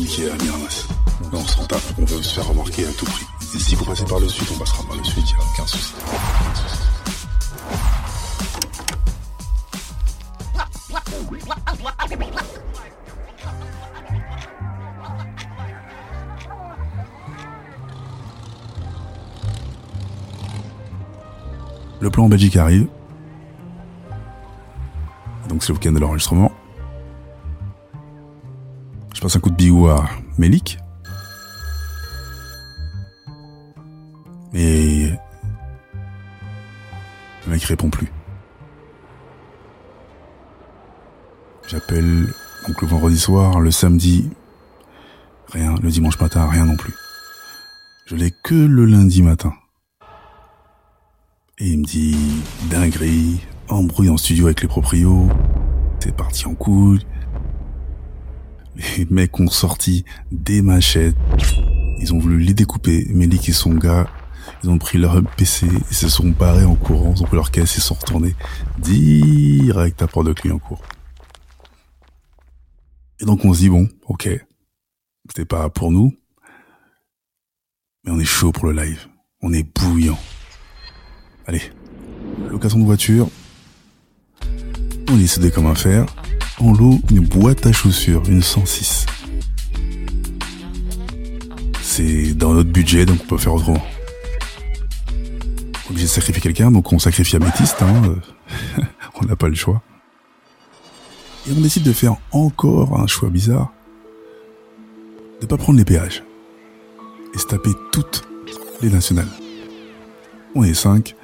Méliké à Miramas. on s'en tape, on veut se faire remarquer à tout prix. Et si vous passez par le sud, on passera par le sud, il n'y a aucun souci. Le plan en Belgique arrive. Donc c'est le week-end de l'enregistrement. Je passe un coup de bigou à Melik. Et le mec répond plus. J'appelle donc le vendredi soir, le samedi, rien, le dimanche matin, rien non plus. Je l'ai que le lundi matin. Et il me dit, dinguerie, embrouille en studio avec les proprios, c'est parti en couille. Les mecs ont sorti des machettes, ils ont voulu les découper, Melik et son gars, ils ont pris leur PC, ils se sont barrés en courant, ils ont pris leur caisse et sont retournés direct à Port de Clignancourt. Et donc on se dit, bon, ok, c'était pas pour nous, mais on est chaud pour le live, on est bouillant. Allez, location de voiture. On y décidé comment faire. On loue une boîte à chaussures, une 106. C'est dans notre budget, donc on peut faire autrement. j'ai sacrifié quelqu'un, donc on sacrifie Améthyste. Hein. on n'a pas le choix. Et on décide de faire encore un choix bizarre. De pas prendre les péages. Et se taper toutes les nationales. On est 5.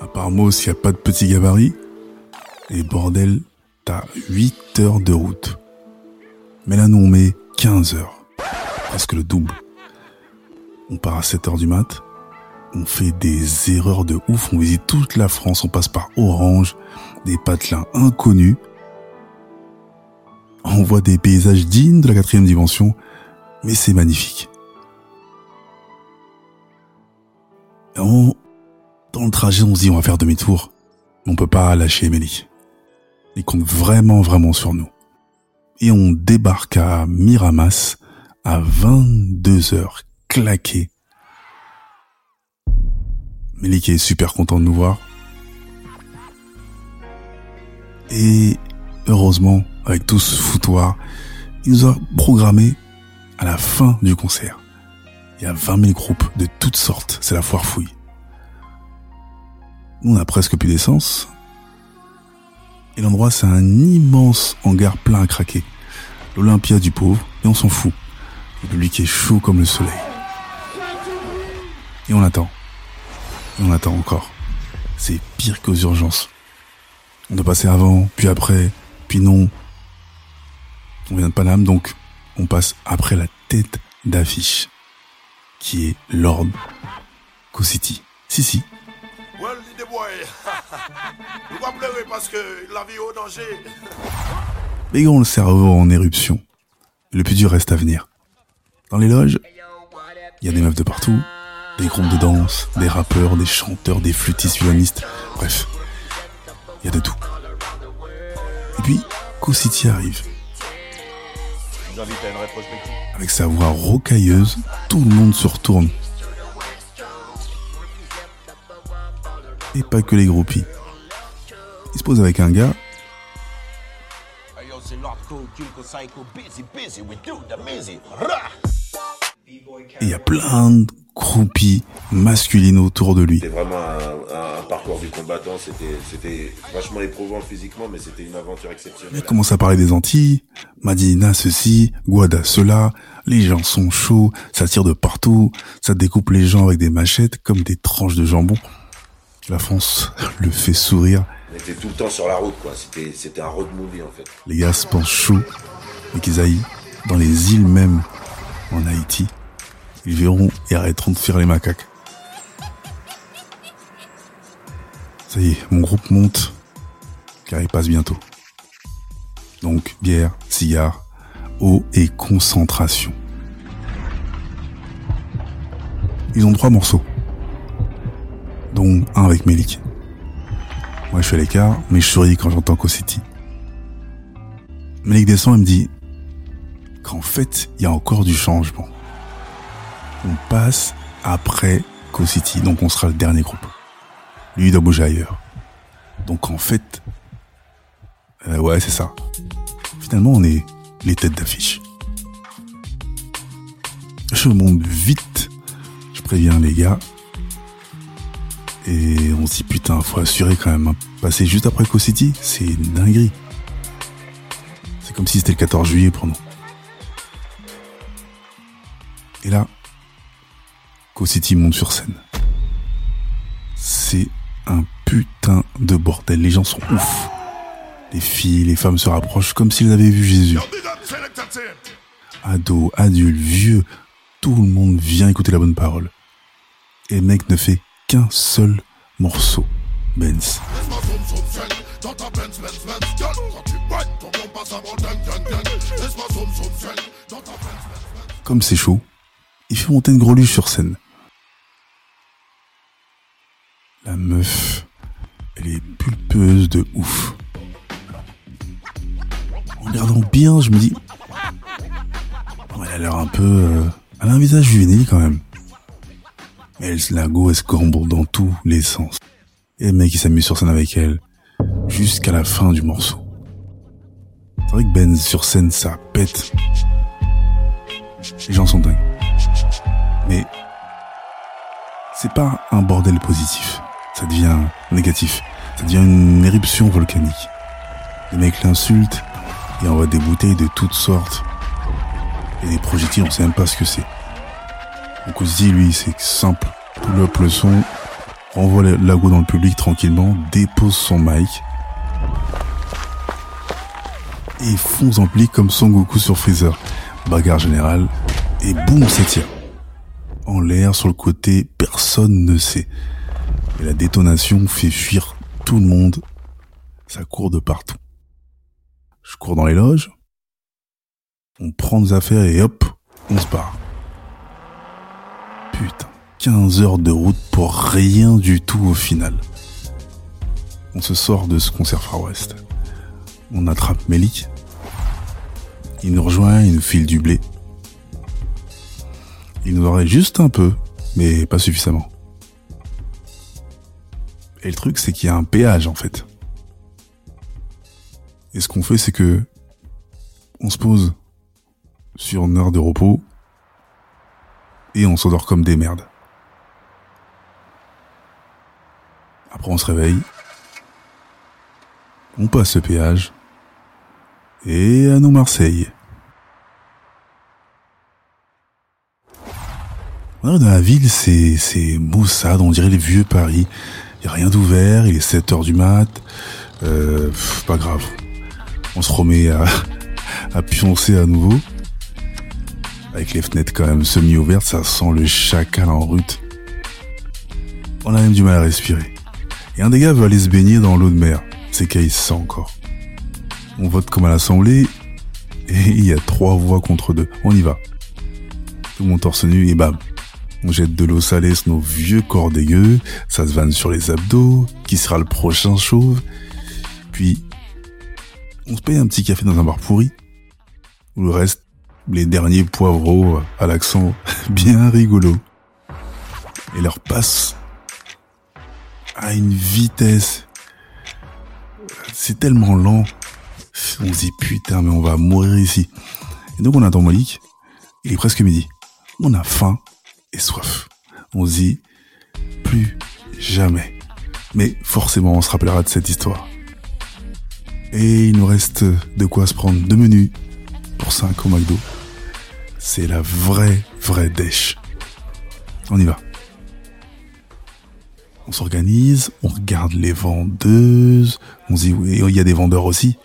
Apparemment, s'il n'y a pas de petit gabarit, et bordel, t'as 8 heures de route. Mais là, nous, on met 15 heures. Presque le double. On part à 7 heures du mat. On fait des erreurs de ouf. On visite toute la France. On passe par Orange, des patelins inconnus. On voit des paysages dignes de la quatrième dimension. Mais c'est magnifique. Dans le trajet, on se dit on va faire demi-tour. On peut pas lâcher Emily. Il compte vraiment, vraiment sur nous. Et on débarque à Miramas à 22 heures, claqué. Mélik est super content de nous voir. Et heureusement, avec tout ce foutoir, il nous a programmé à la fin du concert. Il y a 20 000 groupes de toutes sortes, c'est la foire fouille. Nous, on a presque plus d'essence. Et l'endroit, c'est un immense hangar plein à craquer. L'Olympia du pauvre, et on s'en fout. Le public est chaud comme le soleil. Et on attend. Et on attend encore. C'est pire qu'aux urgences. On doit passer avant, puis après, puis non. On vient de Paname, donc on passe après la tête d'affiche, qui est Lord Co-City. Si, si, va pleurer parce que la vie est au danger. Les ont le cerveau en éruption. Le plus dur reste à venir. Dans les loges, il y a des meufs de partout, des groupes de danse, des rappeurs, des chanteurs, des flûtistes violonistes, bref, il y a de tout. Et puis, Co-City arrive. Avec sa voix rocailleuse, tout le monde se retourne et pas que les groupies. Il se pose avec un gars. Et il y a plein de groupies masculines autour de lui. C'était vraiment un, parcours du combattant, c'était vachement éprouvant physiquement, mais c'était une aventure exceptionnelle. Il commence à parler des Antilles, Madina ceci, Guada cela, les gens sont chauds, ça tire de partout, ça découpe les gens avec des machettes comme des tranches de jambon. La France le fait sourire. On était tout le temps sur la route, quoi. C'était, un road movie, en fait. Les gars se pensent chaud et qu'ils aillent dans les îles même en Haïti. Ils verront et arrêteront de faire les macaques. Ça y est, mon groupe monte, car il passe bientôt. Donc, bière, cigare, eau et concentration. Ils ont trois morceaux dont un avec Melik. Moi, je suis à l'écart, mais je souris quand j'entends Co-City. Melik descend et me dit qu'en fait, il y a encore du changement. On passe après Co-City, donc on sera le dernier groupe. Lui, il doit bouger ailleurs. Donc en fait, euh, ouais, c'est ça. Finalement, on est les têtes d'affiche. Je monte vite, je préviens les gars. Et on se dit putain, faut assurer quand même. Hein. Passer juste après Co-City, c'est dinguerie. C'est comme si c'était le 14 juillet pour. Et là, Co-City monte sur scène. C'est un putain de bordel. Les gens sont ouf. Les filles, les femmes se rapprochent comme s'ils avaient vu Jésus. Ados, adultes, vieux, tout le monde vient écouter la bonne parole. Et le mec ne fait qu'un seul morceau. Benz. Comme c'est chaud, il fait monter une greluche sur scène. La meuf, elle est pulpeuse de ouf. En regardant bien, je me dis, elle a l'air un peu, euh, elle a un visage juvénile quand même. Mais elle se lago, elle se dans tous les sens. Et le mec, il s'amuse sur scène avec elle, jusqu'à la fin du morceau. C'est vrai que Ben sur scène, ça pète. Les gens sont dingues. Mais c'est pas un bordel positif. Ça devient négatif. Ça devient une éruption volcanique. Les mecs l'insultent et envoient des bouteilles de toutes sortes. Et des projectiles, on sait même pas ce que c'est. Donc aussi, lui, c'est simple. Pull up le son, renvoie l'ago dans le public tranquillement, dépose son mic et fonce en pli comme Son Goku sur Freezer. Bagarre générale et boum, ça tire en l'air sur le côté, personne ne sait. Et la détonation fait fuir tout le monde. Ça court de partout. Je cours dans les loges. On prend nos affaires et hop, on se barre. Putain, 15 heures de route pour rien du tout au final. On se sort de ce concert Far West. On attrape Melik. Il nous rejoint, il nous file du blé. Il nous aurait juste un peu, mais pas suffisamment. Et le truc, c'est qu'il y a un péage, en fait. Et ce qu'on fait, c'est que on se pose sur une heure de repos et on s'endort comme des merdes. Après, on se réveille, on passe le péage et à nous Marseille. dans la ville, c'est, c'est maussade, on dirait les vieux Paris. Il y a rien d'ouvert, il est 7 heures du mat. Euh, pas grave. On se remet à, à pioncer à nouveau. Avec les fenêtres quand même semi-ouvertes, ça sent le chacal en route. On a même du mal à respirer. Et un des gars veut aller se baigner dans l'eau de mer. C'est qu'il sent encore. On vote comme à l'Assemblée, et il y a trois voix contre deux. On y va. Tout monde torse nu, et bam, on jette de l'eau salée sur nos vieux corps dégueux, ça se vanne sur les abdos, qui sera le prochain chauve? Puis, on se paye un petit café dans un bar pourri, où le reste, les derniers poivreaux à l'accent bien rigolo. Et leur passe à une vitesse. C'est tellement lent. On se dit putain mais on va mourir ici. Et donc on attend Malik. Il est presque midi. On a faim soif. On se dit plus jamais. Mais forcément, on se rappellera de cette histoire. Et il nous reste de quoi se prendre deux menus pour 5 au McDo. C'est la vraie, vraie dèche. On y va. On s'organise, on regarde les vendeuses, on dit, il y a des vendeurs aussi,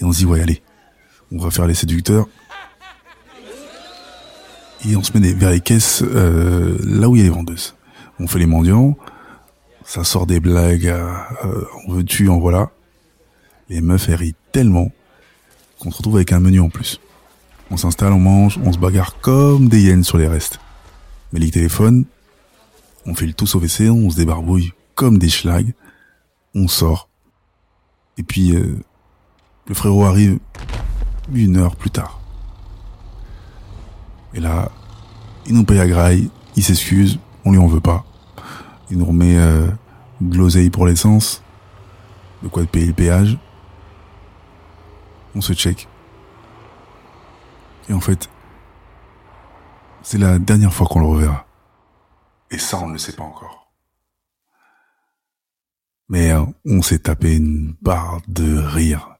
et on se dit, ouais, allez, on va faire les séducteurs, et on se met vers les caisses euh, là où il y a les vendeuses. On fait les mendiants, ça sort des blagues, euh, en veux-tu, en voilà. Les meufs elles rient tellement qu'on se retrouve avec un menu en plus. On s'installe, on mange, on se bagarre comme des hyènes sur les restes. Mais les téléphones, on fait le tout au WC, on se débarbouille comme des schlags, on sort. Et puis, euh, le frérot arrive une heure plus tard. Et là, il nous paye à graille, il s'excuse, on lui en veut pas. Il nous remet euh, de pour l'essence, de quoi payer le péage. On se check. Et en fait, c'est la dernière fois qu'on le reverra. Et ça, on ne le sait pas encore. Mais euh, on s'est tapé une barre de rire.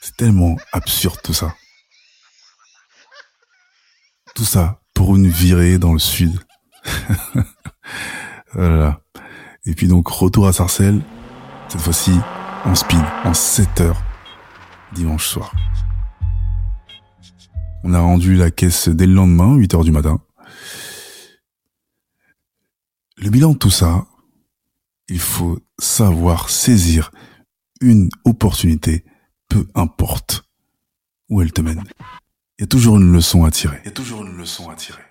C'est tellement absurde tout ça. Tout ça pour une virée dans le sud. voilà. Et puis donc retour à Sarcelles, cette fois-ci en speed, en 7 heures, dimanche soir. On a rendu la caisse dès le lendemain, 8 heures du matin. Le bilan de tout ça, il faut savoir saisir une opportunité, peu importe où elle te mène. Il toujours une leçon à tirer. Il y a toujours une leçon à tirer.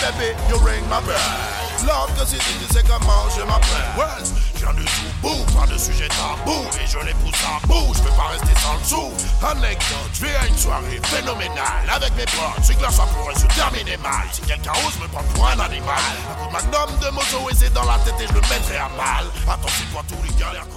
Baby, you ring my bell. Lord, que si tu sais comment je m'appelle. Well, je viens du tout bout, pas de sujet tabou. Et je les pousse à bout, je peux pas rester sans le sou. Anecdote, je vais à une soirée phénoménale. Avec mes potes, c'est que là ça pourrait se terminer mal. Si quelqu'un ose me prendre pour un animal. Un coup de magnum de moto et c'est dans la tête et je le mettrai à mal. Attends, c'est toi, tous les galères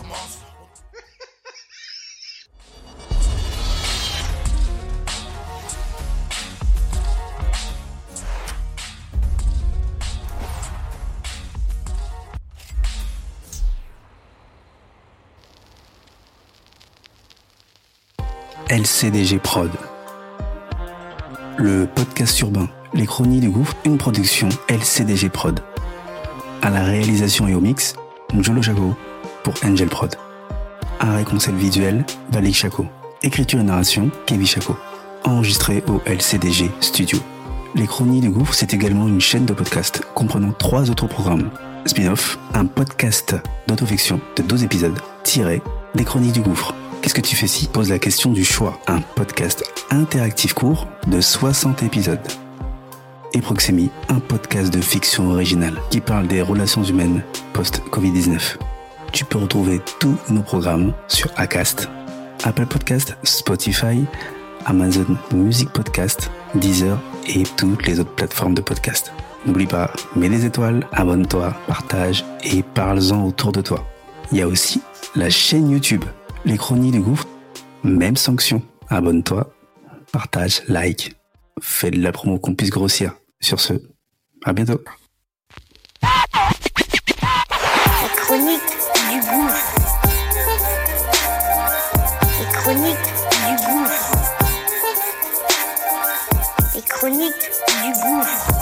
LCDG Prod. Le podcast urbain, les chronies du gouffre, une production LCDG Prod. À la réalisation et au mix, Njolo Chaco pour Angel Prod. Un réconcept visuel, Valik Chaco. Écriture et narration, Kevin Chaco. Enregistré au LCDG Studio. Les Chronies du Gouffre, c'est également une chaîne de podcast comprenant trois autres programmes. Spin-off, un podcast d'autofiction de 12 épisodes, tiré des Chroniques du Gouffre. Qu'est-ce que tu fais si Pose la question du choix? Un podcast interactif court de 60 épisodes. Et Proxemi, un podcast de fiction originale qui parle des relations humaines post-Covid-19. Tu peux retrouver tous nos programmes sur Acast, Apple Podcast, Spotify, Amazon Music Podcast, Deezer et toutes les autres plateformes de podcast. N'oublie pas, mets des étoiles, abonne-toi, partage et parle-en autour de toi. Il y a aussi la chaîne YouTube, les chronies du gouffre, même sanction. Abonne-toi, partage, like, fais de la promo qu'on puisse grossir. Sur ce, à bientôt. Les chroniques du gouffre. Les chroniques du gouffre. Les chroniques du gouffre.